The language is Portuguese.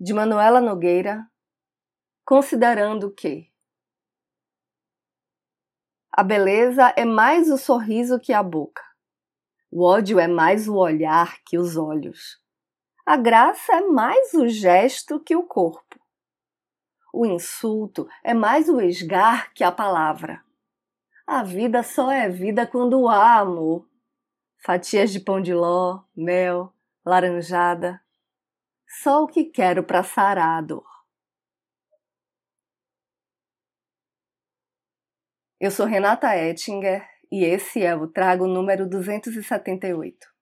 de Manuela Nogueira, considerando que a beleza é mais o sorriso que a boca, o ódio é mais o olhar que os olhos, a graça é mais o gesto que o corpo, o insulto é mais o esgar que a palavra. A vida só é vida quando há amor. Fatias de pão de ló, mel, laranjada, só o que quero para sarar a dor. Eu sou Renata Ettinger e esse é o Trago número 278.